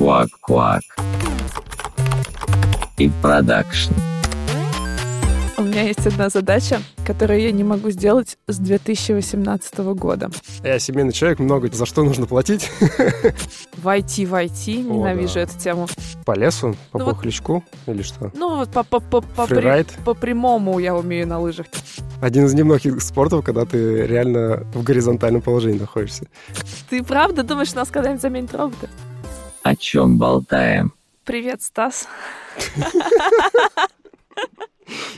Куак-куак. И продакшн. У меня есть одна задача, которую я не могу сделать с 2018 года. Я семейный человек, много за что нужно платить. Войти, войти, ненавижу да. эту тему. По лесу, по Ну вот- пухлячку или что? Ну вот по, по, по, по, при- по прямому я умею на лыжах. Один из немногих спортов, когда ты реально в горизонтальном положении находишься. Ты правда думаешь, нас когда-нибудь заменят роботы? О чем болтаем? Привет, Стас.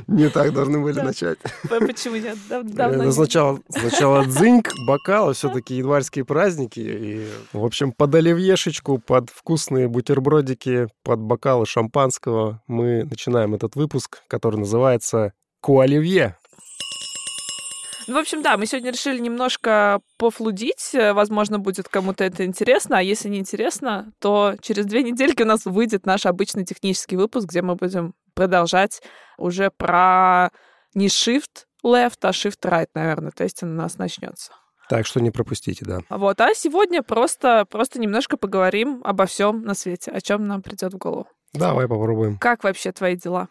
Не так должны были начать. Почему нет? Дав- давно Э, не- Сначала, сначала дзыньк, бокал, все-таки январские праздники. И, в общем, под оливьешечку, под вкусные бутербродики, под бокалы шампанского мы начинаем этот выпуск, который называется «Куоливье». Ну, в общем, да, мы сегодня решили немножко пофлудить. Э, Возможно, будет кому-то это интересно. А если не интересно, то через две недельки у нас выйдет наш обычный технический выпуск, где мы будем продолжать уже про не shift left, а shift right, наверное. То есть он у нас начнется. Так что не пропустите, да. Вот. А сегодня просто, просто немножко поговорим обо всем на свете, о чем нам придет в голову. Давай попробуем. Как вообще твои дела?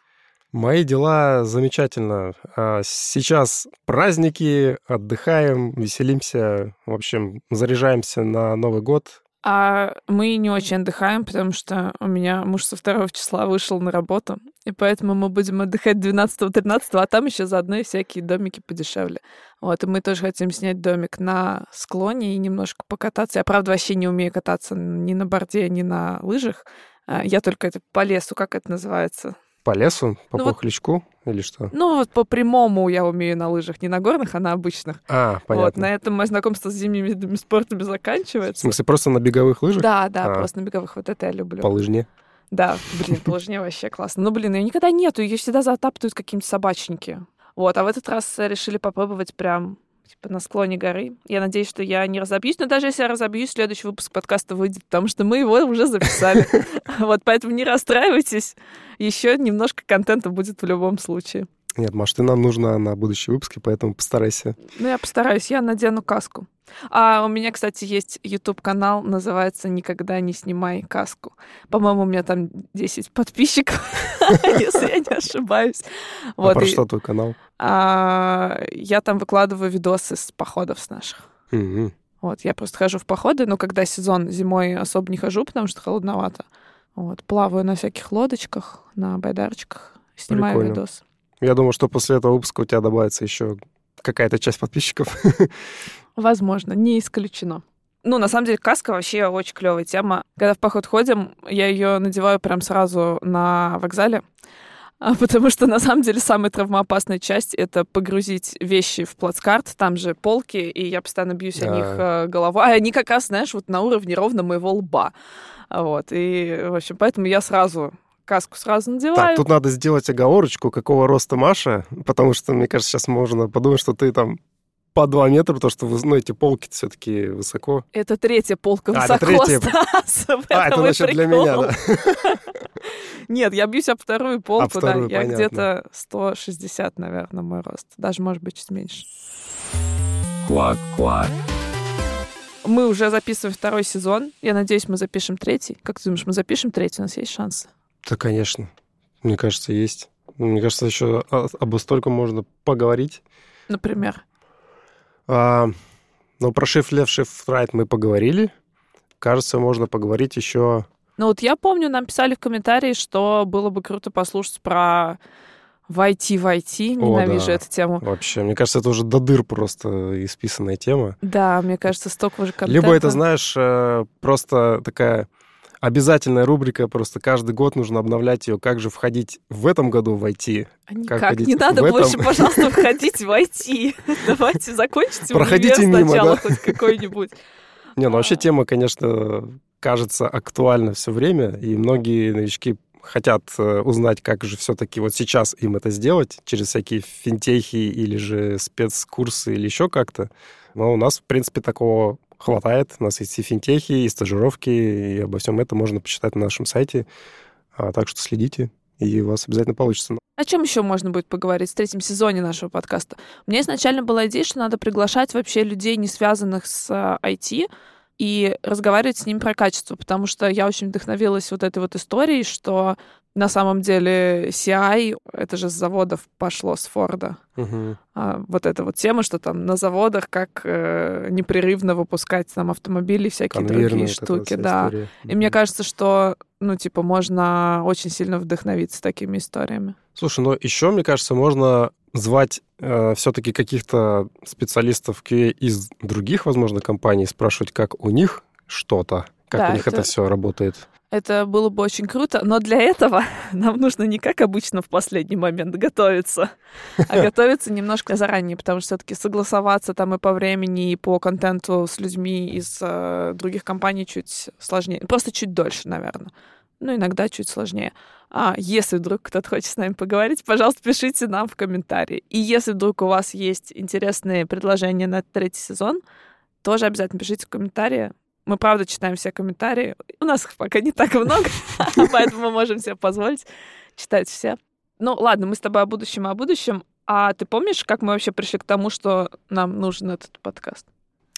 Мои дела замечательно. А, Сейчас праздники, отдыхаем, веселимся, в общем, заряжаемся на Новый год. А мы не очень отдыхаем, потому что у меня муж со 2 числа вышел на работу, и поэтому мы будем отдыхать 12-13, а там еще заодно и всякие домики подешевле. Вот, и мы тоже хотим снять домик на склоне и немножко покататься. Я, правда, вообще не умею кататься ни на борде, ни на лыжах. А, Я только это по лесу, как это называется? По лесу, по Ну вот- пухлячку или что? Ну, вот по прямому я умею на лыжах, не на горных, а на обычных. А, Вот, понятно. на этом мое знакомство с зимними видами спортами В заканчивается. смысле, просто на беговых лыжах? Да, да, А. просто на беговых. Вот это я люблю. По лыжне? Да, блин, по лыжне вообще классно. Ну, блин, ее никогда нету, ее всегда затаптывают какие-нибудь собачники. Вот, а в этот раз решили попробовать прям типа на склоне горы. Я надеюсь, что я не разобьюсь, но даже если я разобьюсь, следующий выпуск подкаста выйдет, потому что мы его уже записали. Вот, поэтому не расстраивайтесь. Еще немножко контента будет в любом случае. Нет, Маш, ты нам нужна на будущие выпуски, поэтому постарайся. Ну, я постараюсь, я надену каску. А у меня, кстати, есть YouTube-канал, называется «Никогда не снимай каску». По-моему, у меня там 10 подписчиков, если я не ошибаюсь. А про что твой канал? а, я там выкладываю видосы с походов с наших. Вот, я просто хожу в походы, но когда сезон зимой особо не хожу, потому что холодновато. Вот, плаваю на всяких лодочках, на байдарочках, снимаю видосы. Я думаю, что после этого выпуска у тебя добавится еще какая-то часть подписчиков. Возможно, не исключено. Ну, на самом деле, каска вообще очень клевая тема. Когда в поход ходим, я ее надеваю прям сразу на вокзале, а, потому что, на самом деле, самая травмоопасная часть — это погрузить вещи в плацкарт, там же полки, и я постоянно бьюсь о Да. них э, головой. А они как раз, знаешь, вот на уровне ровно моего лба. Вот, и, в общем, поэтому я сразу каску сразу надеваю. Так, тут надо сделать оговорочку, какого роста Маша, потому что, мне кажется, сейчас можно подумать, что ты там по 2 метра, потому что, вы- ну, эти полки все-таки высоко. Это третья полка А, это высоко, третья. Стас, в А, это значит для меня, прикол. да? Нет, я бьюсь об вторую полку, вторую, да. Я понятно. где-то 160, наверное, мой рост. Даже, может быть, чуть меньше. Куак-куак. Мы уже записываем второй сезон. Я надеюсь, мы запишем третий. Как ты думаешь, мы запишем третий? У нас есть шансы? Да, конечно. Мне кажется, есть. Мне кажется, еще о- обо столько можно поговорить. Например. А, ну, про Shift Left, Shift Right мы поговорили. Кажется, можно поговорить еще... Ну вот я помню, нам писали в комментарии, что было бы круто послушать про войти, войти. Ненавижу да. эту тему. Вообще, мне кажется, это уже до дыр просто исписанная тема. Да, мне кажется, столько уже контента. Либо это, знаешь, э, просто такая обязательная рубрика, просто каждый год нужно обновлять ее, как же входить в этом году в IT. А Никак, как не надо в этом? больше, пожалуйста, входить войти. Давайте закончите Проходите мимо, сначала да. хоть какой-нибудь. Не, ну вообще А. тема, конечно, кажется актуальна все время, и многие новички хотят э, узнать, как же все-таки вот сейчас им это сделать, через всякие финтехи или же спецкурсы или еще как-то. Но у нас, в принципе, такого хватает. У нас есть и финтехи, и стажировки, и обо всем этом можно почитать на нашем сайте. А, так что следите, и у вас обязательно получится. О чем еще можно будет поговорить в третьем сезоне нашего подкаста? Меня изначально была идея, что надо приглашать вообще людей, не связанных с а, IT, и разговаривать с ним про качество, потому что я очень вдохновилась вот этой вот историей, что на самом деле CI, это же с заводов пошло, с Форда. Мгм. А, вот эта вот тема, что там на заводах как э, непрерывно выпускать там автомобили, всякие Конвейерная другие штуки, да. история. И мне Мгм. кажется, что, ну, типа, можно очень сильно вдохновиться такими историями. Слушай, но еще, мне кажется, можно звать все-таки каких-то специалистов QA из других, возможно, компаний, спрашивать, как у них что-то, как Да, у них это, это- все работает. Это было бы очень круто, но для этого нам нужно не как обычно в последний момент готовиться, а готовиться немножко заранее, потому что все-таки согласоваться там и по времени, и по контенту с людьми из э, других компаний чуть сложнее. Просто чуть дольше, наверное. Ну, иногда чуть сложнее. А если вдруг кто-то хочет с нами поговорить, пожалуйста, пишите нам в комментарии. И если вдруг у вас есть интересные предложения на третий сезон, тоже обязательно пишите в комментарии. Мы, правда, читаем все комментарии. У нас их пока не так много, поэтому мы можем себе позволить читать все. Ну, ладно, мы с тобой о будущем, о будущем. А ты помнишь, как мы вообще пришли к тому, что нам нужен этот подкаст?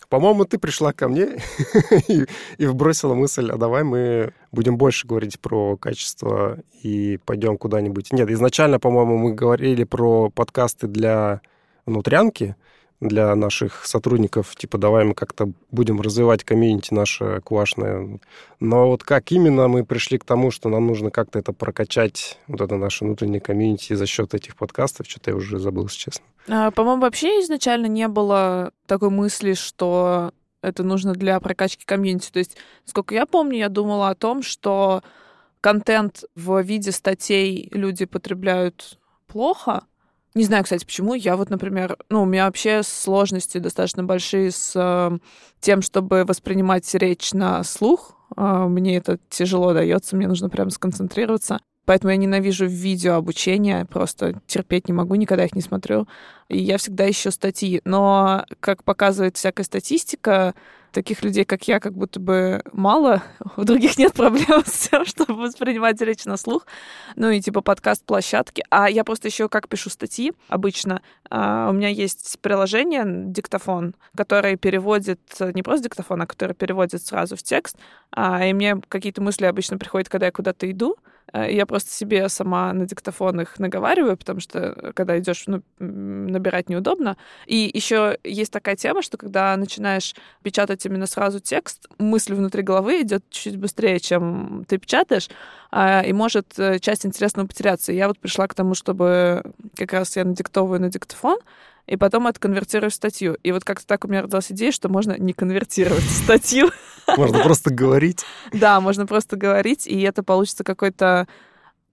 По-моему, ты пришла ко мне и, и вбросила мысль, а давай мы будем больше говорить про качество и пойдем куда-нибудь. Нет, изначально, по-моему, мы говорили про подкасты для внутрянки, для наших сотрудников, типа, давай мы как-то будем развивать комьюнити наше куашное. Но вот как именно мы пришли к тому, что нам нужно как-то это прокачать, вот это наше внутреннее комьюнити за счет этих подкастов, что-то я уже забыл, если честно. А, По-моему, вообще изначально не было такой мысли, что это нужно для прокачки комьюнити. То есть, сколько я помню, я думала о том, что контент в виде статей люди потребляют плохо. Не знаю, кстати, почему. Я вот, например, ну, у меня вообще сложности достаточно большие с э, тем, чтобы воспринимать речь на слух. Э, мне это тяжело дается, мне нужно прям сконцентрироваться. Поэтому я ненавижу видео обучение, просто терпеть не могу, никогда их не смотрю. И я всегда ищу статьи. Но, как показывает всякая статистика, таких людей, как я, как будто бы мало. У других нет проблем с тем, чтобы воспринимать речь на слух. Ну и типа подкаст-площадки. А я просто еще как пишу статьи обычно. а, у меня есть приложение диктофон, которое переводит э, не просто диктофон, а которое переводит сразу в текст. А, и мне какие-то мысли обычно приходят, когда я куда-то иду. Э, Я просто себе сама на диктофон их наговариваю, потому что когда идешь, ну, набирать неудобно. И еще есть такая тема, что когда начинаешь печатать именно сразу текст, мысль внутри головы идет чуть быстрее, чем ты печатаешь, и может э, часть интересного потеряться. И я вот пришла к тому, чтобы как раз я надиктовываю на диктофон, и потом это конвертирую в статью. И вот как-то так у меня родилась идея, что можно не конвертировать статью. Можно просто говорить. Да, можно просто говорить, и это получится какой-то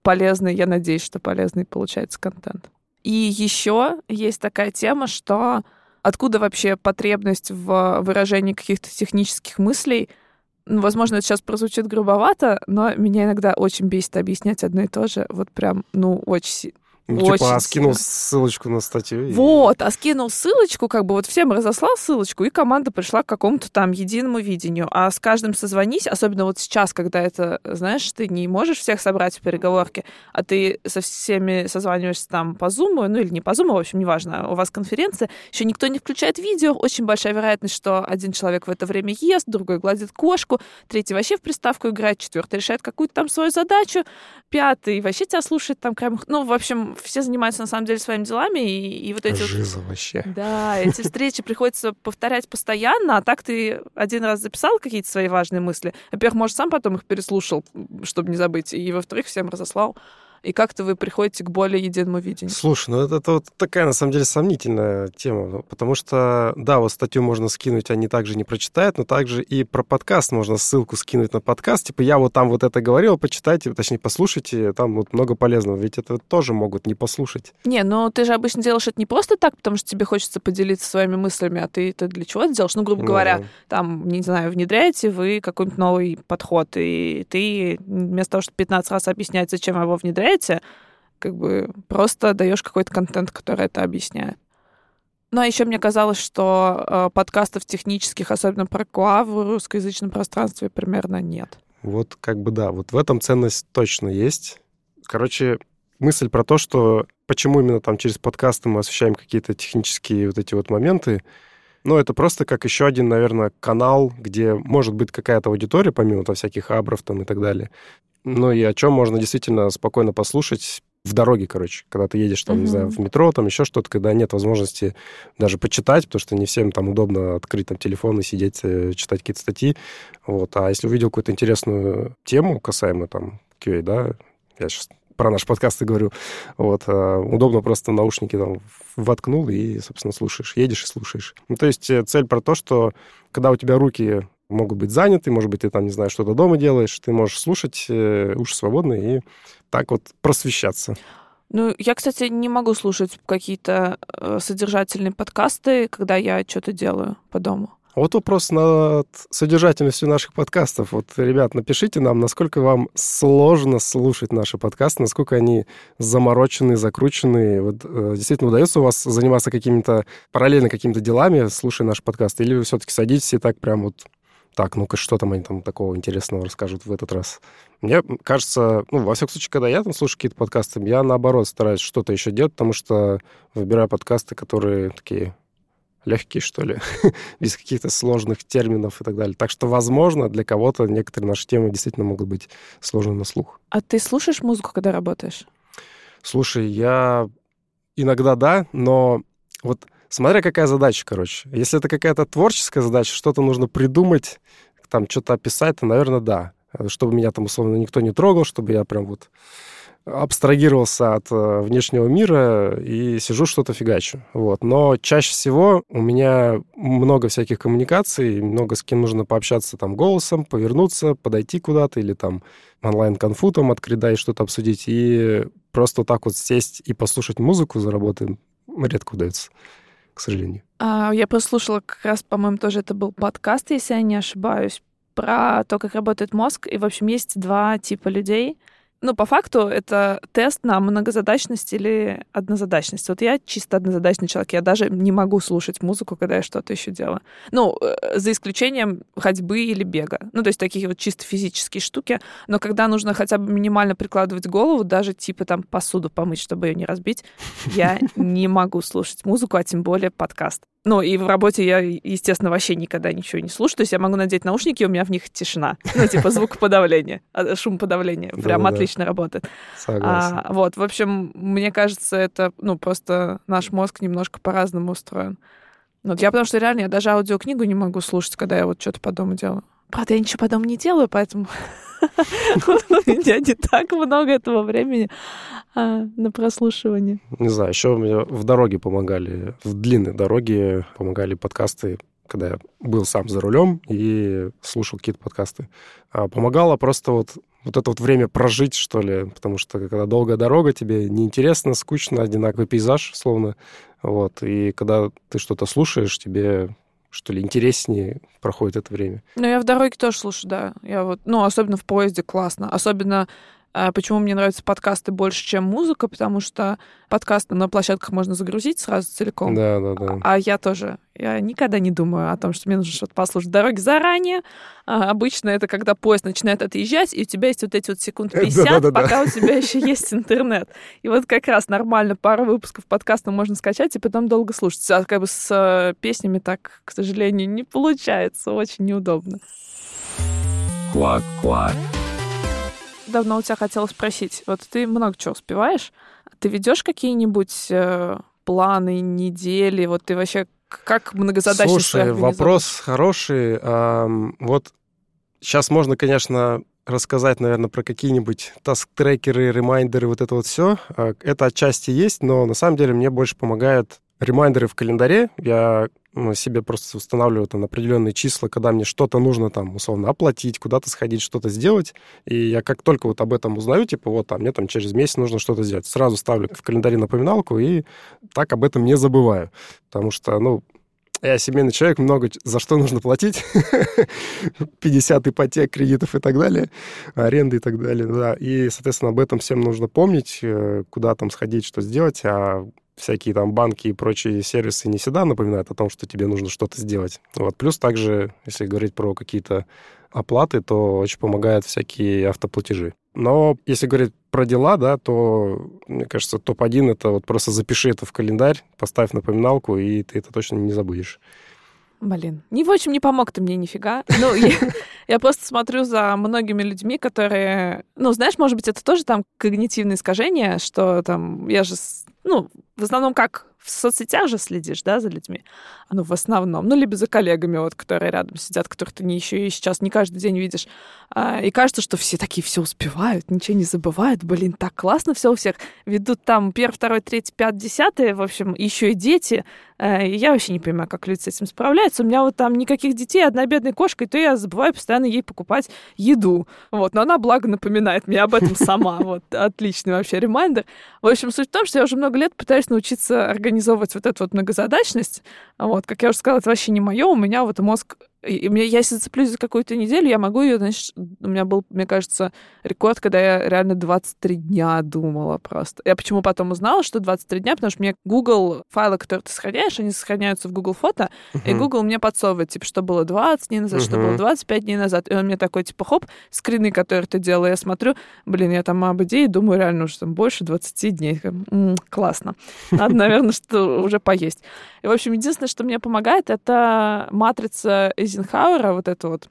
полезный, я надеюсь, что полезный получается контент. И еще есть такая тема, что откуда вообще потребность в выражении каких-то технических мыслей. Возможно, это сейчас прозвучит грубовато, но меня иногда очень бесит объяснять одно и то же. Вот прям, ну, очень Ну, типа, Очень а скинул ссылочку на статью. и- Вот, а скинул ссылочку, как бы вот всем разослал ссылочку, и команда пришла к какому-то там единому видению. А с каждым созвонись, особенно вот сейчас, когда это, знаешь, ты не можешь всех собрать в переговорке, а ты со всеми созваниваешься там по Zoom, ну или не по Zoom, в общем, неважно, у вас конференция, еще никто не включает видео, очень большая вероятность, что один человек в это время ест, другой гладит кошку, третий вообще в приставку играет, четвертый решает какую-то там свою задачу, пятый вообще тебя слушает там. Ну, в общем, все занимаются на самом деле своими делами, и, и вот эти вот Жиза вообще. да, эти встречи приходится повторять постоянно, а так ты один раз записал какие-то свои важные мысли. Во-первых, может, сам потом их переслушал, чтобы не забыть, и, во-вторых, всем разослал. И как-то вы приходите к более единому видению. Слушай, ну это, это вот такая, на самом деле, сомнительная тема, ну, потому что, да, вот статью можно скинуть, они также не прочитают, но также и про подкаст можно ссылку скинуть на подкаст, типа я вот там вот это говорил, почитайте, точнее, послушайте, там вот много полезного, ведь это тоже могут не послушать. Не, но ты же обычно делаешь это не просто так, потому что тебе хочется поделиться своими мыслями, а ты это для чего это делаешь? Ну, грубо Ну говоря, да. там, не знаю, внедряете вы какой-нибудь новый подход, и ты вместо того, чтобы 15 раз объяснять, зачем его внедряете, как бы просто даешь какой-то контент, который это объясняет. Ну, а еще мне казалось, что э, подкастов технических, особенно про КУА в русскоязычном пространстве, примерно нет. Вот как бы да, вот в этом ценность точно есть. Короче, мысль про то, что почему именно там через подкасты мы освещаем какие-то технические вот эти вот моменты, Ну, это просто как еще один, наверное, канал, где может быть какая-то аудитория, помимо там всяких абров там и так далее. Ну и о чем можно действительно спокойно послушать в дороге, короче, когда ты едешь там, Мгм. не знаю, в метро, там еще что-то, когда нет возможности даже почитать, потому что не всем там удобно открыть там телефон и сидеть, э, читать какие-то статьи. Вот. А если увидел какую-то интересную тему касаемо там QA, да, я сейчас про наш подкаст и говорю, вот, а, удобно просто наушники там воткнул и, собственно, слушаешь, едешь и слушаешь. Ну, то есть э, цель про то, что когда у тебя руки могут быть заняты, может быть, ты там, не знаю, что-то дома делаешь, ты можешь слушать, э, уши свободны и так вот просвещаться. Ну, я, кстати, не могу слушать какие-то э, содержательные подкасты, когда я что-то делаю по дому. Вот вопрос над содержательностью наших подкастов. Вот, ребят, напишите нам, насколько вам сложно слушать наши подкасты, насколько они замороченные, закрученные. Вот, э, действительно, удается у вас заниматься какими-то параллельно какими-то делами, слушая наши подкасты, или вы все-таки садитесь и так прям вот так, ну-ка, что там они там такого интересного расскажут в этот раз? Мне кажется, ну, во всяком случае, когда я там слушаю какие-то подкасты, я, наоборот, стараюсь что-то еще делать, потому что выбираю подкасты, которые такие легкие, что ли, без каких-то сложных терминов и так далее. Так что, возможно, для кого-то некоторые наши темы действительно могут быть сложны на слух. А ты слушаешь музыку, когда работаешь? Слушай, я иногда да, но вот смотря какая задача, короче. Если это какая-то творческая задача, что-то нужно придумать, там что-то описать, то, наверное, да. Чтобы меня там, условно, никто не трогал, чтобы я прям вот абстрагировался от э, внешнего мира и сижу что-то фигачу. Вот. Но чаще всего у меня много всяких коммуникаций, много с кем нужно пообщаться там голосом, повернуться, подойти куда-то или там онлайн-конфу там открыть, да, и что-то обсудить. И просто так вот сесть и послушать музыку за работой редко удается, к сожалению. А, я послушала как раз, по-моему, тоже это был подкаст, если я не ошибаюсь, про то, как работает мозг. И, в общем, есть два типа людей. Ну, по факту, это тест на многозадачность или однозадачность. Вот я чисто однозадачный человек. Я даже не могу слушать музыку, когда я что-то еще делаю. Ну, э, за исключением ходьбы или бега. Ну, то есть такие вот чисто физические штуки. Но когда нужно хотя бы минимально прикладывать голову, даже типа там посуду помыть, чтобы ее не разбить, я не могу слушать музыку, а тем более подкаст. Ну, и в работе я, естественно, вообще никогда ничего не слушаю. То есть я могу надеть наушники, и у меня в них тишина. Ну, типа звукоподавление, а, шумоподавление. Прям отлично работает. Согласен. А, вот, в общем, мне кажется, это, ну, просто наш мозг немножко по-разному устроен. Вот я потому что реально, я даже аудиокнигу не могу слушать, когда я вот что-то по дому делаю. Правда, я ничего по дому не делаю, поэтому у меня не так много этого времени а, на прослушивание. Не знаю, еще мне в дороге помогали, в длинной дороге помогали подкасты, когда я был сам за рулем и слушал какие-то подкасты. А помогало просто вот вот это вот время прожить, что ли, потому что когда долгая дорога, тебе неинтересно, скучно, одинаковый пейзаж, словно, вот, и когда ты что-то слушаешь, тебе что ли, интереснее проходит это время. Ну, я в дороге тоже слушаю, да. Я вот, ну, особенно в поезде классно. Особенно почему мне нравятся подкасты больше, чем музыка, потому что подкасты на площадках можно загрузить сразу целиком. Да, да, да. А я тоже. Я никогда не думаю о том, что мне нужно что-то послушать в дороге заранее. А, обычно это когда поезд начинает отъезжать, и у тебя есть вот эти вот секунд 50, Да-да-да. пока у тебя еще есть интернет. И вот как раз нормально пару выпусков подкаста можно скачать и потом долго слушать. А как бы с э, песнями так, к сожалению, не получается. Очень неудобно. Квак-квак. Давно у тебя хотела спросить. Вот ты много чего успеваешь. Ты ведешь какие-нибудь э, планы, недели? Вот ты вообще как многозадачно Слушай, вопрос хороший. Ам, вот сейчас можно, конечно, рассказать, наверное, про какие-нибудь таск-трекеры, ремайдеры, вот это вот все. Это отчасти есть, но на самом деле мне больше помогают ремайдеры в календаре. Я себе просто устанавливаю там определенные числа, когда мне что-то нужно там, условно, оплатить, куда-то сходить, что-то сделать. И я как только вот об этом узнаю, типа, вот, там, мне там через месяц нужно что-то сделать, сразу ставлю в календаре напоминалку и так об этом не забываю. Потому что, ну, я семейный человек, много за что нужно платить. 50 ипотек, кредитов и так далее, аренды и так далее, да. И, соответственно, об этом всем нужно помнить, э, куда там сходить, что сделать, а всякие там банки и прочие сервисы не всегда напоминают о том, что тебе нужно что-то сделать. Вот. Плюс также, если говорить про какие-то оплаты, то очень помогают всякие автоплатежи. Но если говорить про дела, да, то, мне кажется, топ-1 — это вот просто запиши это в календарь, поставь напоминалку, и ты это точно не забудешь. Блин, не в общем не помог ты мне нифига. Ну, я, я просто смотрю за многими людьми, которые... Ну, знаешь, может быть, это тоже там когнитивное искажение, что там я же... Ну, в основном как в соцсетях же следишь, да, за людьми? Ну, в основном. Ну, либо за коллегами, вот, которые рядом сидят, которых ты не еще и сейчас не каждый день видишь. А, и кажется, что все такие все успевают, ничего не забывают. Блин, так классно все у всех. Ведут там первый, второй, третий, пятый, десятый, в общем, еще и дети. И я вообще не понимаю, как люди с этим справляются. У меня вот там никаких детей, одна бедная кошка, и то я забываю постоянно ей покупать еду. Вот, но она, благо, напоминает мне об этом сама. Вот, отличный вообще ремайдер. В общем, суть в том, что я уже много лет пытаюсь научиться организовывать вот эту вот многозадачность. Вот, как я уже сказала, это вообще не мое. У меня вот мозг и я если зацеплюсь за какую-то неделю, я могу ее, значит, у меня был, мне кажется, рекорд, когда я реально 23 дня думала просто. Я почему потом узнала, что 23 дня, потому что мне Google файлы, которые ты сохраняешь, они сохраняются в Google фото, uh-huh. и Google мне подсовывает, типа, что было 20 дней назад, uh-huh. что было 25 дней назад. И он мне такой, типа, хоп, скрины, которые ты делала, я смотрю, блин, я там об идее думаю, реально уже там больше 20 дней. М-м, классно. Надо, наверное, что уже поесть. И, в общем, единственное, что мне помогает, это матрица Эйзенхауэра, вот это вот,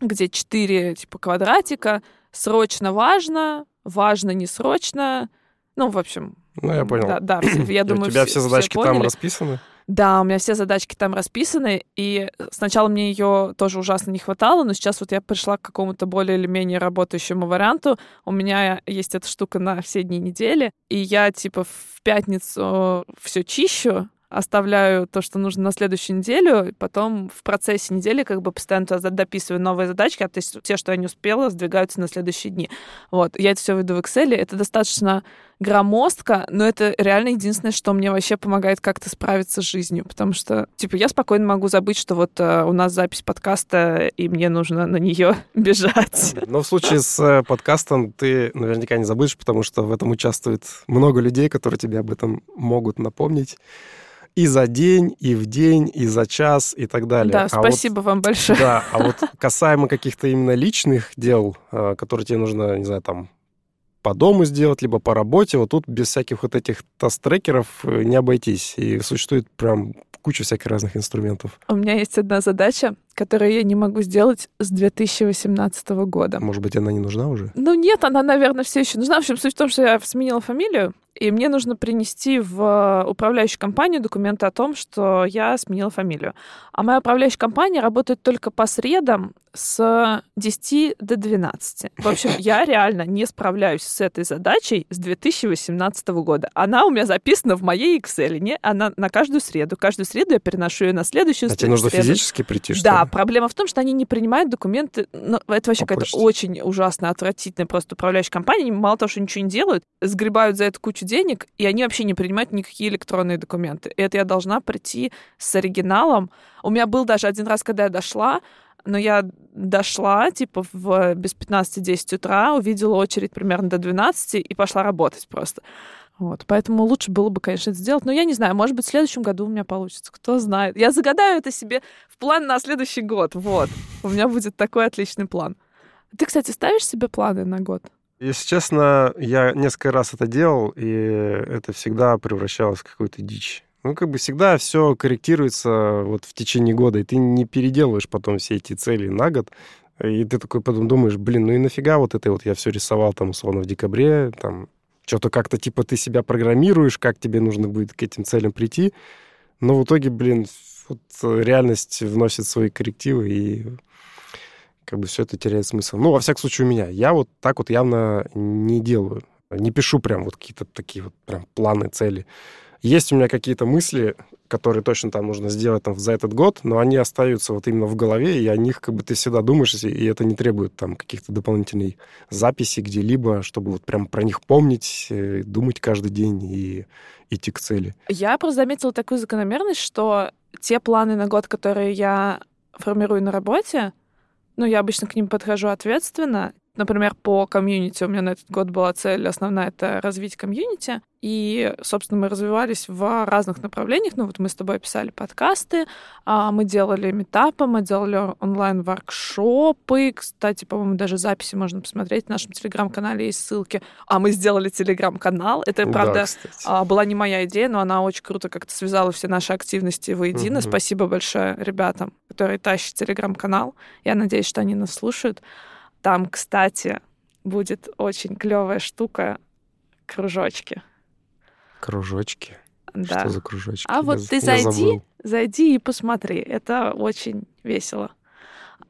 где четыре, типа, квадратика, срочно важно, важно не срочно, ну, в общем... Ну, я понял. Да, да я думаю, У тебя все, все задачки все там расписаны? Да, у меня все задачки там расписаны, и сначала мне ее тоже ужасно не хватало, но сейчас вот я пришла к какому-то более или менее работающему варианту. У меня есть эта штука на все дни недели, и я типа в пятницу все чищу, оставляю то, что нужно на следующую неделю, и потом в процессе недели как бы постоянно туда дописываю новые задачки, а то есть те, что я не успела, сдвигаются на следующие дни. Вот, я это все веду в Excel, это достаточно громоздко, но это реально единственное, что мне вообще помогает как-то справиться с жизнью, потому что, типа, я спокойно могу забыть, что вот э, у нас запись подкаста, и мне нужно на нее бежать. Но в случае с э, подкастом ты наверняка не забудешь, потому что в этом участвует много людей, которые тебе об этом могут напомнить и за день, и в день, и за час, и так далее. Да, а спасибо вот, вам большое. Да, а вот касаемо каких-то именно личных дел, э, которые тебе нужно, не знаю, там, по дому сделать, либо по работе, вот тут без всяких вот этих таст-трекеров э, не обойтись. И существует прям куча всяких разных инструментов. У меня есть одна задача, которую я не могу сделать с 2018 года. Может быть, она не нужна уже? Ну нет, она, наверное, все еще нужна. В общем, суть в том, что я сменила фамилию, и мне нужно принести в управляющую компанию документы о том, что я сменила фамилию. А моя управляющая компания работает только по средам с 10 до 12. В общем, я реально не справляюсь с этой задачей с 2018 года. Она у меня записана в моей Excel. Не? Она на каждую среду. Каждую среду я переношу ее на следующую а тебе нужно среду. физически прийти, что Да? Проблема в том, что они не принимают документы. Ну, это вообще какая-то очень ужасная, отвратительная просто управляющая компания. Они мало того, что ничего не делают, сгребают за это кучу денег, и они вообще не принимают никакие электронные документы. И это я должна прийти с оригиналом. У меня был даже один раз, когда я дошла, но я дошла, типа, в, без 15-10 утра, увидела очередь примерно до 12 и пошла работать просто. Вот, поэтому лучше было бы, конечно, это сделать. Но я не знаю, может быть, в следующем году у меня получится. Кто знает. Я загадаю это себе в план на следующий год. Вот. У меня будет такой отличный план. Ты, кстати, ставишь себе планы на год? Если честно, я несколько раз это делал, и это всегда превращалось в какую-то дичь. Ну, как бы всегда все корректируется вот в течение года, и ты не переделываешь потом все эти цели на год. И ты такой потом думаешь, блин, ну и нафига вот это вот я все рисовал там условно в декабре, там что-то как-то типа ты себя программируешь, как тебе нужно будет к этим целям прийти. Но в итоге, блин, вот реальность вносит свои коррективы, и как бы все это теряет смысл. Ну, во всяком случае, у меня. Я вот так вот явно не делаю. Не пишу прям вот какие-то такие вот прям планы, цели. Есть у меня какие-то мысли, которые точно там нужно сделать там, за этот год, но они остаются вот именно в голове, и о них как бы ты всегда думаешь, и это не требует там каких-то дополнительной записи где-либо, чтобы вот прям про них помнить, э, думать каждый день и идти к цели. Я просто заметила такую закономерность, что те планы на год, которые я формирую на работе, ну, я обычно к ним подхожу ответственно, например, по комьюнити у меня на этот год была цель основная — это развить комьюнити. И, собственно, мы развивались в разных направлениях. Ну, вот мы с тобой писали подкасты, а, мы делали метапы, мы делали онлайн-воркшопы. Кстати, по-моему, даже записи можно посмотреть. В нашем телеграм-канале есть ссылки. А мы сделали телеграм-канал. Это, правда, да, была не моя идея, но она очень круто как-то связала все наши активности воедино. Угу. Спасибо большое ребятам, которые тащат телеграм-канал. Я надеюсь, что они нас слушают. Там, кстати, будет очень клевая штука кружочки. Кружочки? Да. Что за кружочки? А вот ты зайди, зайди и посмотри. Это очень весело.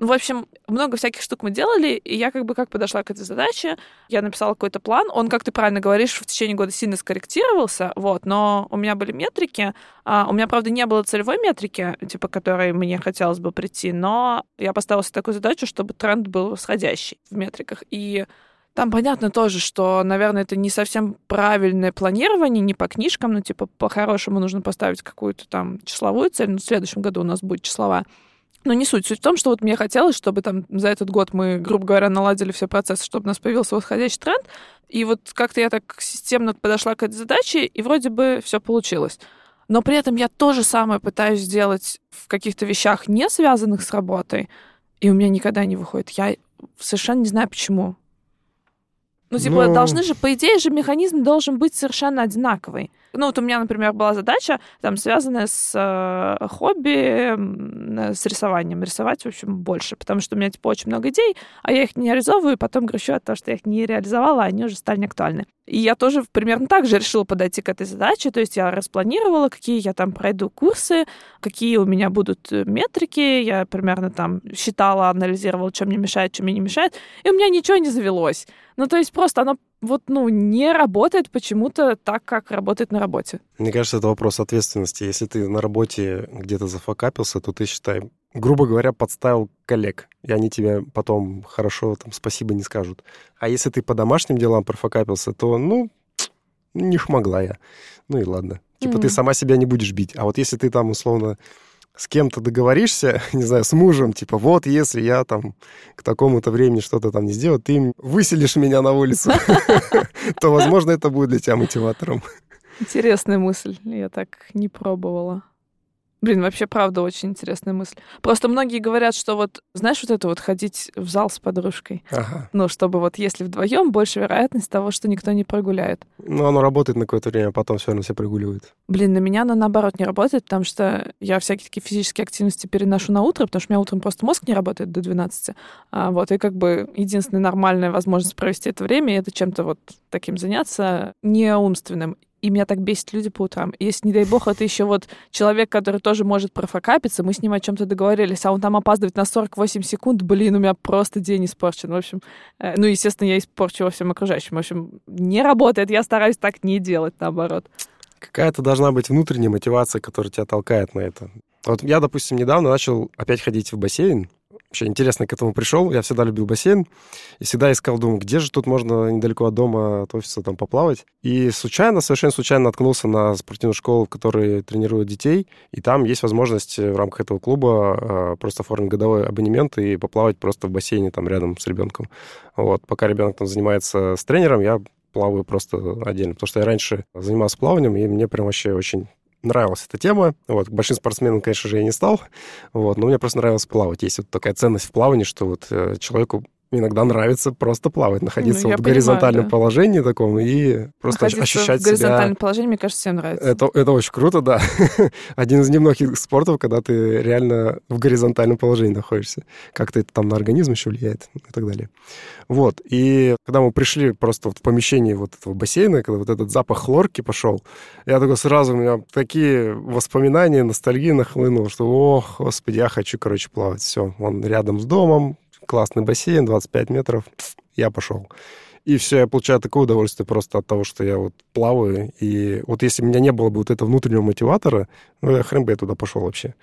В общем, много всяких штук мы делали, и я как бы как подошла к этой задаче. Я написала какой-то план. Он, как ты правильно говоришь, в течение года сильно скорректировался, вот, но у меня были метрики. А, у меня, правда, не было целевой метрики, типа, которой мне хотелось бы прийти, но я поставила себе такую задачу, чтобы тренд был восходящий в метриках. И там понятно тоже, что, наверное, это не совсем правильное планирование, не по книжкам, но, типа, по-хорошему нужно поставить какую-то там числовую цель. Ну, в следующем году у нас будет числовая. Но не суть. Суть в том, что вот мне хотелось, чтобы там за этот год мы, грубо говоря, наладили все процессы, чтобы у нас появился восходящий тренд. И вот как-то я так системно подошла к этой задаче, и вроде бы все получилось. Но при этом я то же самое пытаюсь сделать в каких-то вещах, не связанных с работой, и у меня никогда не выходит. Я совершенно не знаю, почему. Ну, типа, Но... должны же, по идее же, механизм должен быть совершенно одинаковый. Ну, вот у меня, например, была задача, там, связанная с э, хобби, э, с рисованием. Рисовать, в общем, больше, потому что у меня, типа, очень много идей, а я их не реализовываю, и потом грущу от того, что я их не реализовала, они уже стали неактуальны. И я тоже примерно так же решила подойти к этой задаче, то есть я распланировала, какие я там пройду курсы, какие у меня будут э, метрики, я примерно там считала, анализировала, что мне мешает, что мне не мешает, и у меня ничего не завелось. Ну, то есть просто оно вот, ну, не работает почему-то так, как работает на работе. Мне кажется, это вопрос ответственности. Если ты на работе где-то зафакапился, то ты, считай, грубо говоря, подставил коллег, и они тебе потом хорошо там спасибо не скажут. А если ты по домашним делам профакапился, то, ну, не могла я. Ну и ладно. Типа mm-hmm. ты сама себя не будешь бить. А вот если ты там, условно, с кем-то договоришься, не знаю, с мужем, типа, вот, если я там к такому-то времени что-то там не сделаю, ты выселишь меня на улицу, то, возможно, это будет для тебя мотиватором. Интересная мысль. Я так не пробовала. Блин, вообще, правда, очень интересная мысль. Просто многие говорят, что вот, знаешь, вот это вот ходить в зал с подружкой. Ага. Ну, чтобы вот если вдвоем, больше вероятность того, что никто не прогуляет. Ну, оно работает на какое-то время, а потом все равно все прогуливают. Блин, на меня оно наоборот не работает, потому что я всякие такие физические активности переношу на утро, потому что у меня утром просто мозг не работает до 12. А, вот, и как бы единственная нормальная возможность провести это время, это чем-то вот таким заняться, не умственным и меня так бесит люди по утрам. Если, не дай бог, это еще вот человек, который тоже может профокапиться, мы с ним о чем-то договорились, а он там опаздывает на 48 секунд, блин, у меня просто день испорчен. В общем, э, ну, естественно, я испорчу во всем окружающем. В общем, не работает, я стараюсь так не делать, наоборот. Какая-то должна быть внутренняя мотивация, которая тебя толкает на это. Вот я, допустим, недавно начал опять ходить в бассейн, вообще интересно к этому пришел. Я всегда любил бассейн и всегда искал, думаю, где же тут можно недалеко от дома, от офиса там поплавать. И случайно, совершенно случайно наткнулся на спортивную школу, в которой тренируют детей, и там есть возможность в рамках этого клуба э, просто оформить годовой абонемент и поплавать просто в бассейне там рядом с ребенком. Вот, пока ребенок там занимается с тренером, я плаваю просто отдельно, потому что я раньше занимался плаванием, и мне прям вообще очень нравилась эта тема. Вот, большим спортсменом, конечно же, я не стал, вот, но мне просто нравилось плавать. Есть вот такая ценность в плавании, что вот э, человеку иногда нравится просто плавать, находиться ну, вот в горизонтальном да. положении таком и просто находиться ощущать в горизонтальном себя... положении, мне кажется, всем нравится. Это, это очень круто, да. Один из немногих спортов, когда ты реально в горизонтальном положении находишься. Как-то это там на организм еще влияет и так далее. Вот. И когда мы пришли просто вот в помещение вот этого бассейна, когда вот этот запах хлорки пошел, я такой сразу, у меня такие воспоминания, ностальгия нахлынула, что, ох, господи, я хочу, короче, плавать. Все, он рядом с домом, классный бассейн, 25 метров, я пошел. И все, я получаю такое удовольствие просто от того, что я вот плаваю. И вот если у меня не было бы вот этого внутреннего мотиватора, ну, я хрен бы я туда пошел вообще.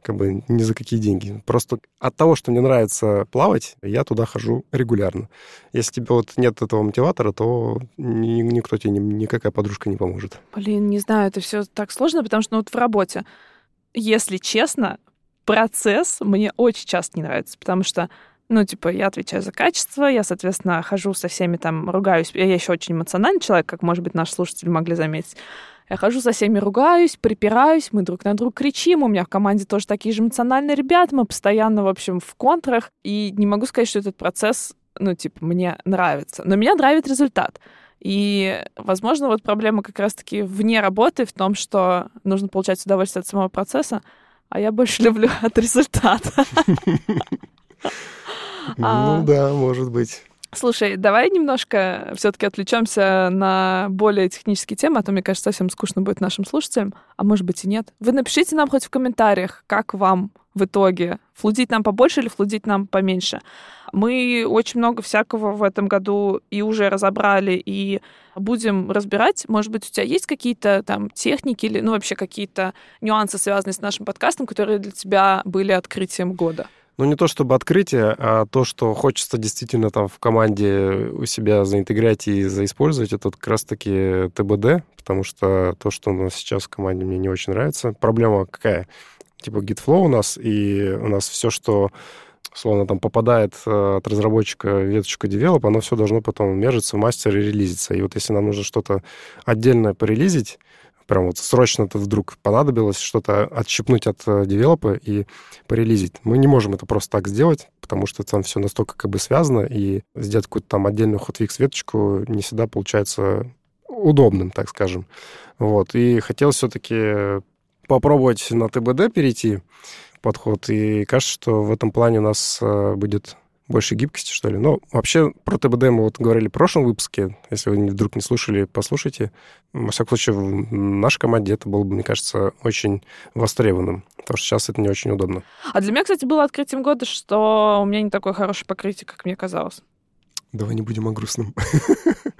Как бы ни за какие деньги. Просто от того, что мне нравится плавать, я туда хожу регулярно. Если тебе вот нет этого мотиватора, то ни, никто тебе, ни, никакая подружка не поможет. Блин, не знаю, это все так сложно, потому что ну, вот в работе, если честно, процесс мне очень часто не нравится, потому что Ну, типа, я отвечаю за качество, я, соответственно, хожу со всеми там, ругаюсь. Я еще очень эмоциональный человек, как, может быть, наши слушатели могли заметить. Я хожу со всеми ругаюсь, припираюсь, мы друг на друга кричим. У меня в команде тоже такие же эмоциональные ребята. Мы постоянно, в общем, в контрах. И не могу сказать, что этот процесс, ну, типа, мне нравится. Но меня нравит результат. И, возможно, вот проблема как раз-таки вне работы в том, что нужно получать удовольствие от самого процесса, а я больше люблю от результата. Ну да, может быть. Слушай, давай немножко все-таки отвлечемся на более технические темы, а то, мне кажется, совсем скучно будет нашим слушателям, а может быть и нет. Вы напишите нам хоть в комментариях, как вам в итоге, флудить нам побольше или флудить нам поменьше. Мы очень много всякого в этом году и уже разобрали, и будем разбирать. Может быть, у тебя есть какие-то там техники или, ну, вообще какие-то нюансы, связанные с нашим подкастом, которые для тебя были открытием года? Ну, не то чтобы открытие, а то, что хочется действительно там в команде у себя заинтегрять и заиспользовать, это как раз-таки ТБД, потому что то, что у нас сейчас в команде, мне не очень нравится. Проблема какая? Типа GitFlow у нас, и у нас все, что словно там попадает э, от разработчика в веточку девелоп, оно все должно потом мержиться в мастер и релизиться. И вот если нам нужно что-то отдельно порелизить, прям вот срочно это вдруг понадобилось что-то отщипнуть от э, девелопа и порелизить. Мы не можем это просто так сделать, потому что там все настолько как бы связано, и сделать какую-то там отдельную hotfix веточку не всегда получается удобным, так скажем. Вот. И хотелось все-таки попробовать на ТБД перейти подход, и кажется, что в этом плане у нас э, будет больше гибкости, что ли. Но вообще про ТБД мы вот говорили в прошлом выпуске. Если вы вдруг не слушали, послушайте. Во всяком случае, в нашей команде это было бы, мне кажется, очень востребованным. Потому что сейчас это не очень удобно. А для меня, кстати, было открытием года, что у меня не такое хорошее покрытие, как мне казалось. Давай не будем о грустном.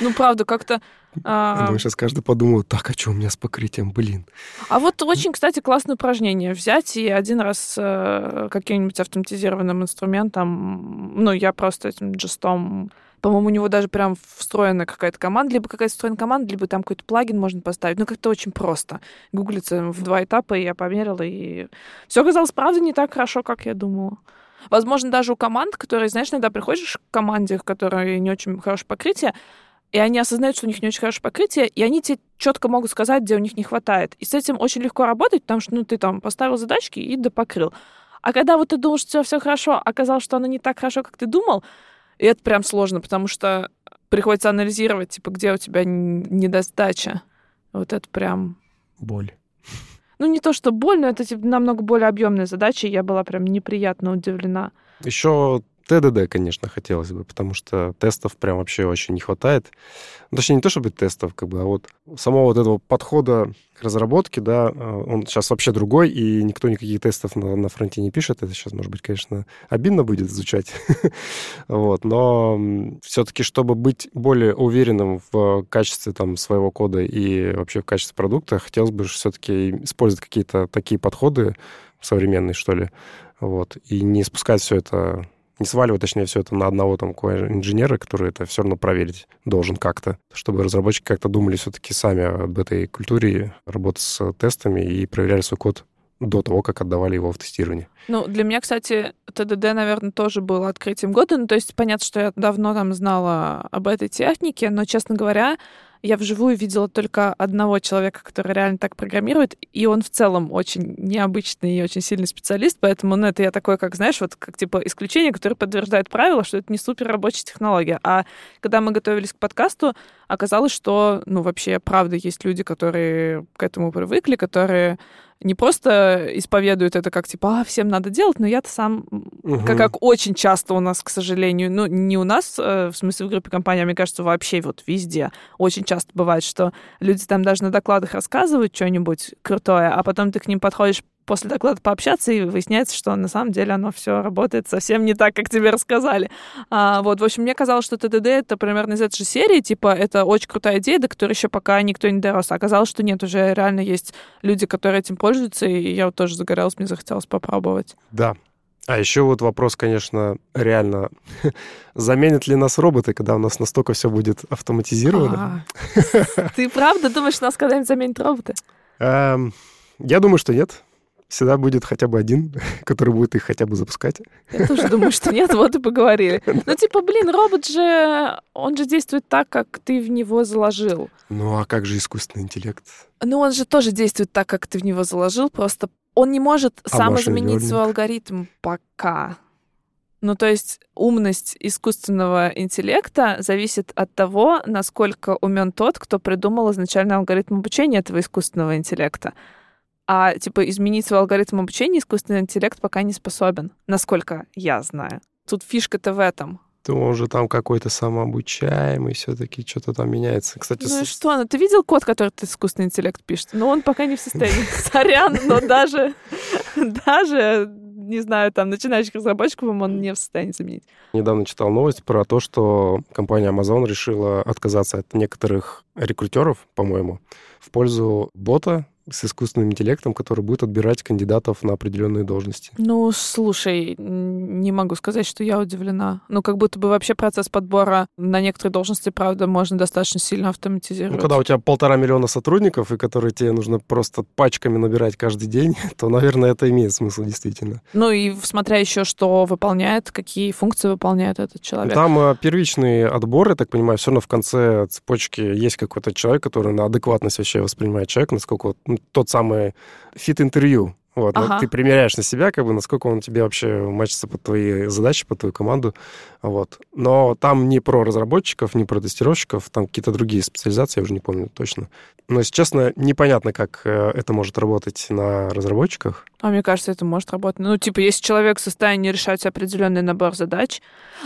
Ну, правда, как-то... А... Думаю, сейчас каждый подумал, так, а что у меня с покрытием, блин. А вот очень, кстати, классное упражнение. Взять и один раз э, каким-нибудь автоматизированным инструментом, ну, я просто этим джестом по-моему, у него даже прям встроена какая-то команда, либо какая-то встроена команда, либо там какой-то плагин можно поставить. Ну, как-то очень просто. Гуглится в два этапа, и я померила, и все оказалось, правда, не так хорошо, как я думала. Возможно, даже у команд, которые, знаешь, иногда приходишь к команде, в которой не очень хорошее покрытие, и они осознают, что у них не очень хорошее покрытие, и они тебе четко могут сказать, где у них не хватает. И с этим очень легко работать, потому что ну, ты там поставил задачки и допокрыл. А когда вот ты думал, что все хорошо, оказалось, что оно не так хорошо, как ты думал, и это прям сложно, потому что приходится анализировать, типа, где у тебя недостача. Вот это прям... Боль. Ну, не то, что боль, но это типа, намного более объемная задача, и я была прям неприятно удивлена. Еще ТДД, конечно, хотелось бы, потому что тестов прям вообще очень не хватает. Ну, точнее, не то чтобы тестов, как бы, а вот самого вот этого подхода к разработке, да, э, он сейчас вообще другой, и никто никаких тестов на, на фронте не пишет. Это сейчас, может быть, конечно, обидно будет звучать. вот, но все-таки, чтобы быть более уверенным в качестве там своего кода и вообще в качестве продукта, хотелось бы все-таки использовать какие-то такие подходы современные, что ли, вот, и не спускать все это не сваливать, точнее, все это на одного там инженера, который это все равно проверить должен как-то, чтобы разработчики как-то думали все-таки сами об этой культуре работы с тестами и проверяли свой код до того, как отдавали его в тестирование. Ну, для меня, кстати, ТДД, наверное, тоже было открытием года. Ну, то есть понятно, что я давно там знала об этой технике, но, честно говоря, я вживую видела только одного человека, который реально так программирует, и он в целом очень необычный и очень сильный специалист, поэтому, ну, это я такой, как, знаешь, вот как, типа, исключение, которое подтверждает правило, что это не супер рабочая технология. А когда мы готовились к подкасту, оказалось, что, ну, вообще, правда, есть люди, которые к этому привыкли, которые не просто исповедуют это как типа, а, всем надо делать, но я-то сам, угу. как, как очень часто у нас, к сожалению, ну, не у нас, э, в смысле в группе компаний, а мне кажется, вообще вот везде очень часто бывает, что люди там даже на докладах рассказывают что-нибудь крутое, а потом ты к ним подходишь после доклада пообщаться, и выясняется, что на самом деле оно все работает совсем не так, как тебе рассказали. А, вот, в общем, мне казалось, что ТДД это примерно из этой же серии, типа, это очень крутая идея, до которой еще пока никто не дорос. А оказалось, что нет, уже реально есть люди, которые этим пользуются, и я вот тоже загорелась, мне захотелось попробовать. Да, а еще вот вопрос, конечно, реально, заменят ли нас роботы, когда у нас настолько все будет автоматизировано? А, ты правда думаешь, нас когда-нибудь заменят роботы? Эм, я думаю, что нет всегда будет хотя бы один, который будет их хотя бы запускать. Я тоже думаю, что нет, вот и поговорили. Ну, типа, блин, робот же, он же действует так, как ты в него заложил. Ну, а как же искусственный интеллект? Ну, он же тоже действует так, как ты в него заложил, просто он не может А сам изменить свой алгоритм пока. Ну, то есть умность искусственного интеллекта зависит от того, насколько умен тот, кто придумал изначально алгоритм обучения этого искусственного интеллекта. А, типа, изменить свой алгоритм обучения искусственный интеллект пока не способен, насколько я знаю. Тут фишка-то в этом. То он же там какой-то самообучаемый, все-таки что-то там меняется. Кстати, Ну и с- что? Ну ты видел код, который этот искусственный интеллект пишет? Ну он пока не в состоянии. Сорян, но даже, даже, не знаю, там, начинающих разработчиков он не в состоянии заменить. недавно читал новость про то, что компания Amazon решила отказаться от некоторых рекрутеров, по-моему, в пользу бота с искусственным интеллектом, который будет отбирать кандидатов на определенные должности. Ну, слушай, не могу сказать, что я удивлена. Ну, как будто бы вообще процесс подбора на некоторые должности, правда, можно достаточно сильно автоматизировать. Ну, когда у тебя полтора миллиона сотрудников, и которые тебе нужно просто пачками набирать каждый день, то, наверное, это имеет смысл действительно. Ну, и смотря еще, что выполняет, какие функции выполняет этот человек. Там э, первичный отбор, я так понимаю, все равно в конце цепочки есть какой-то человек, который на адекватность вообще воспринимает человека, насколько вот ну, тот самый фит-интервью. Вот, ну, Ага. ты примеряешь на себя, как бы, насколько он тебе вообще мачится под твои задачи, под твою команду. Вот. Но там не про разработчиков, не про тестировщиков, там какие-то другие специализации, я уже не помню точно. Но, если честно, непонятно, как э, это может работать на разработчиках. А мне кажется, это может работать. Ну, типа, если человек в состоянии решать определенный набор задач.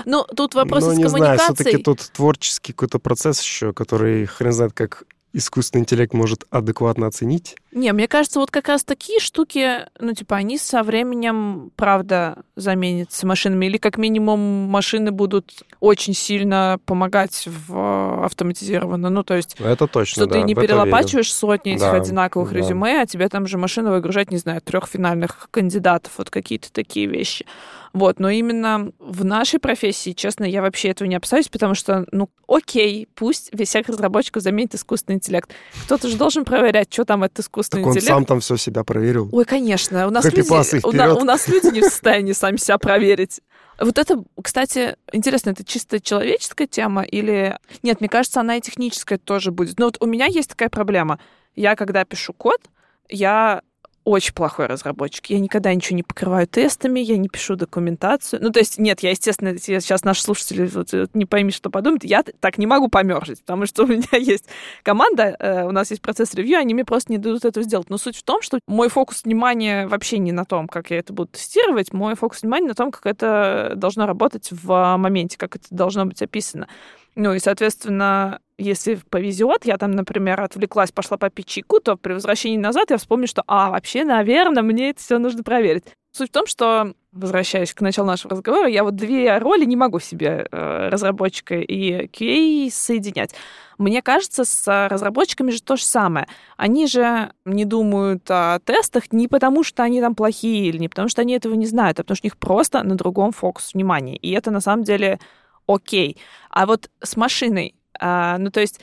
Ну, тут вопрос Но с не знаю, коммуникацией. все-таки тут творческий какой-то процесс еще, который хрен знает, как искусственный интеллект может адекватно оценить. Не, мне кажется, вот как раз такие штуки, ну, типа, они со временем, правда, заменятся машинами. Или, как минимум, машины будут очень сильно помогать в автоматизированно. Ну, то есть, Это точно, что да, ты не это верю. перелопачиваешь сотни этих Да, одинаковых да. резюме, а тебе там же машина выгружать, не знаю, трех финальных кандидатов, вот какие-то такие вещи. Вот, но именно в нашей профессии, честно, я вообще этого не опасаюсь, потому что, ну, окей, пусть весь всех разработчиков заменит искусственный интеллект. Кто-то же должен проверять, что там этот искусственный Так он интеллект. сам там все себя проверил. Ой, конечно, у нас, люди, у, на- у нас люди не в состоянии сами себя проверить. Вот это, кстати, интересно, это чисто человеческая тема или... Нет, мне кажется, она и техническая тоже будет. Но вот у меня есть такая проблема. Я, когда пишу код, я очень плохой разработчик. Я никогда ничего не покрываю тестами, я не пишу документацию. Ну, то есть, нет, я, естественно, сейчас наши слушатели вот, э, не пойми, что подумают, я так не могу помержить, потому что у меня есть команда, э, у нас есть процесс ревью, они мне просто не дадут этого сделать. Но суть в том, что мой фокус внимания вообще не на том, как я это буду тестировать, мой фокус внимания на том, как это должно работать в моменте, как это должно быть описано. Ну и, соответственно, если повезет, я там, например, отвлеклась, пошла попить чайку, то при возвращении назад я вспомню, что, а, вообще, наверное, мне это все нужно проверить. Суть в том, что, возвращаясь к началу нашего разговора, я вот две роли не могу себе, э, разработчика и QA, соединять. Мне кажется, с разработчиками же то же самое. Они же не думают о тестах не потому, что они там плохие, или не потому, что они этого не знают, а потому что у них просто на другом фокус внимания. И это на самом деле окей. А вот с машиной, а, ну то есть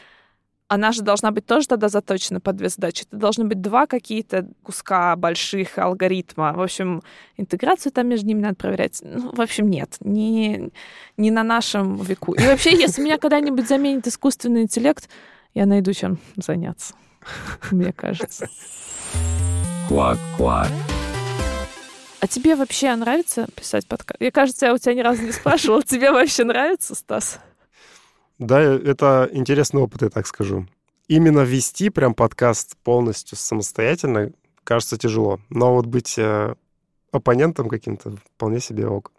она же должна быть тоже тогда заточена под две задачи. Это должны быть два какие-то куска больших алгоритма. В общем, интеграцию там между ними надо проверять. Ну, в общем, нет, не, не на нашем веку. И вообще, если меня когда-нибудь заменит искусственный интеллект, я найду чем заняться, мне кажется. Квак-квак. А тебе вообще нравится писать подкаст? Я, кажется, я у тебя ни разу не спрашивала. Тебе вообще нравится, Стас? Да, это интересный опыт, я так скажу. Именно вести прям подкаст полностью самостоятельно, кажется, тяжело. Но вот быть э, оппонентом каким-то вполне себе ок.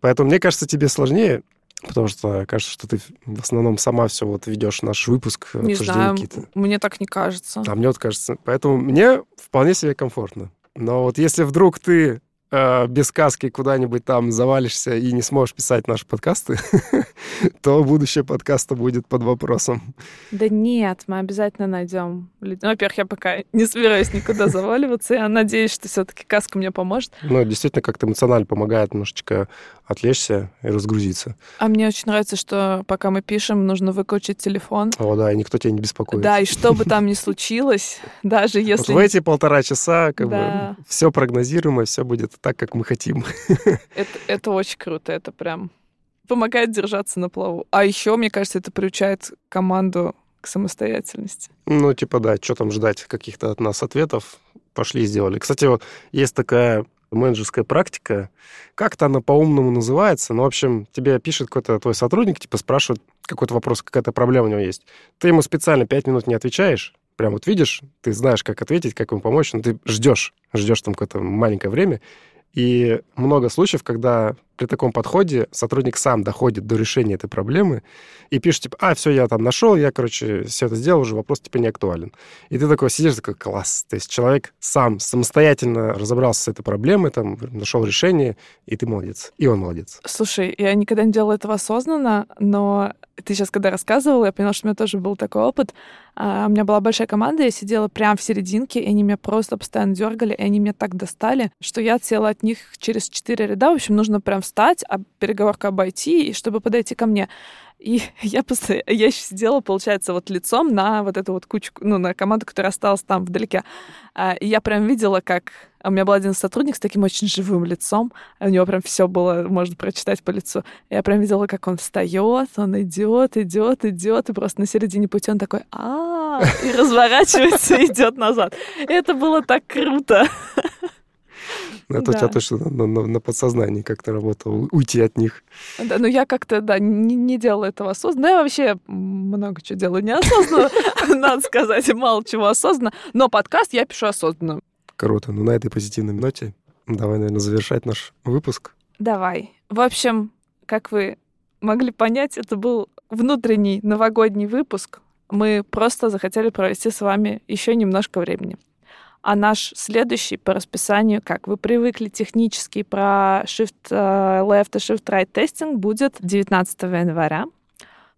Поэтому мне кажется, тебе сложнее, потому что кажется, что ты в основном сама все вот ведешь наш выпуск, Не знаю, мне так не кажется. А мне вот кажется. Поэтому мне вполне себе комфортно. Но вот если вдруг ты э, без каски куда-нибудь там завалишься и не сможешь писать наши подкасты, то будущее подкаста будет под вопросом. Да нет, мы обязательно найдем. Ну, во-первых, я пока не собираюсь никуда заваливаться. Я надеюсь, что все-таки каска мне поможет. Ну, действительно, как-то эмоционально помогает немножечко отвлечься и разгрузиться. А мне очень нравится, что пока мы пишем, нужно выключить телефон. О, да, и никто тебя не беспокоит. Да, и что бы там ни случилось, даже если... Вот в эти полтора часа как да. бы все прогнозируемо, все будет так, как мы хотим. Это, это очень круто, это прям помогает держаться на плаву. А еще, мне кажется, это приучает команду к самостоятельности. Ну, типа, да, что там ждать каких-то от нас ответов? Пошли сделали. Кстати, вот есть такая менеджерская практика. Как-то она по-умному называется. Ну, в общем, тебе пишет какой-то твой сотрудник, типа спрашивает какой-то вопрос, какая-то проблема у него есть. Ты ему специально пять минут не отвечаешь, прям вот видишь, ты знаешь, как ответить, как ему помочь, но ты ждешь, ждешь там какое-то маленькое время, и много случаев, когда при таком подходе сотрудник сам доходит до решения этой проблемы и пишет, типа, а, все, я там нашел, я, короче, все это сделал, уже вопрос, типа, не актуален. И ты такой сидишь, такой, класс. То есть человек сам самостоятельно разобрался с этой проблемой, там, нашел решение, и ты молодец. И он молодец. Слушай, я никогда не делала этого осознанно, но ты сейчас, когда рассказывала, я поняла, что у меня тоже был такой опыт. А, у меня была большая команда, я сидела прямо в серединке, и они меня просто постоянно дергали, и они меня так достали, что я отсела от них через четыре ряда. В общем, нужно прям встать, а переговорка обойти, и чтобы подойти ко мне. И я просто, я сидела, получается, вот лицом на вот эту вот кучку, ну, на команду, которая осталась там вдалеке. А, и я прям видела, как у меня был один сотрудник с таким очень живым лицом, у него прям все было, можно прочитать по лицу. Я прям видела, как он встает, он идет, идет, идет, и просто на середине пути он такой, а, и разворачивается идет назад. Это было так круто. Это да. у тебя точно на, на, на подсознании как-то работало, уйти от них. Да, ну я как-то, да, не, не делала этого осознанно. Да, я вообще много чего делаю неосознанно, надо сказать, мало чего осознанно. Но подкаст я пишу осознанно. Круто. Ну на этой позитивной ноте давай, наверное, завершать наш выпуск. Давай. В общем, как вы могли понять, это был внутренний новогодний выпуск. Мы просто захотели провести с вами еще немножко времени. А наш следующий по расписанию, как вы привыкли, технический про Shift э, Left и Shift Right тестинг будет 19 января.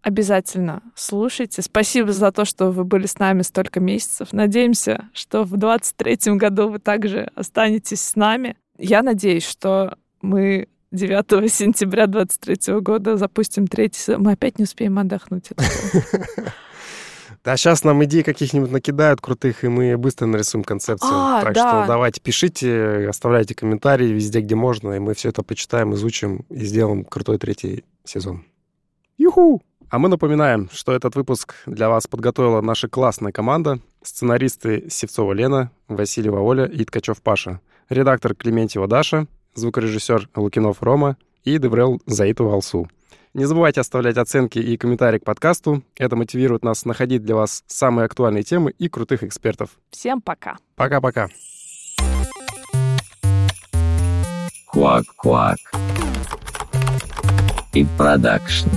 Обязательно слушайте. Спасибо за то, что вы были с нами столько месяцев. Надеемся, что в 2023 году вы также останетесь с нами. Я надеюсь, что мы 9 сентября 2023 года запустим третий... Мы опять не успеем отдохнуть. Да, сейчас нам идеи каких-нибудь накидают крутых, и мы быстро нарисуем концепцию. А, так да. что давайте пишите, оставляйте комментарии везде, где можно, и мы все это почитаем, изучим и сделаем крутой третий сезон. Юху! А мы напоминаем, что этот выпуск для вас подготовила наша классная команда. Сценаристы Севцова Лена, Васильева Оля и Ткачев Паша. Редактор Клементьева Даша, звукорежиссер Лукинов Рома и Деврел Заитова Алсу. Не забывайте оставлять оценки и комментарии к подкасту. Это мотивирует нас находить для вас самые актуальные темы и крутых экспертов. Всем пока. Пока-пока. Куак-куак. И продакшн.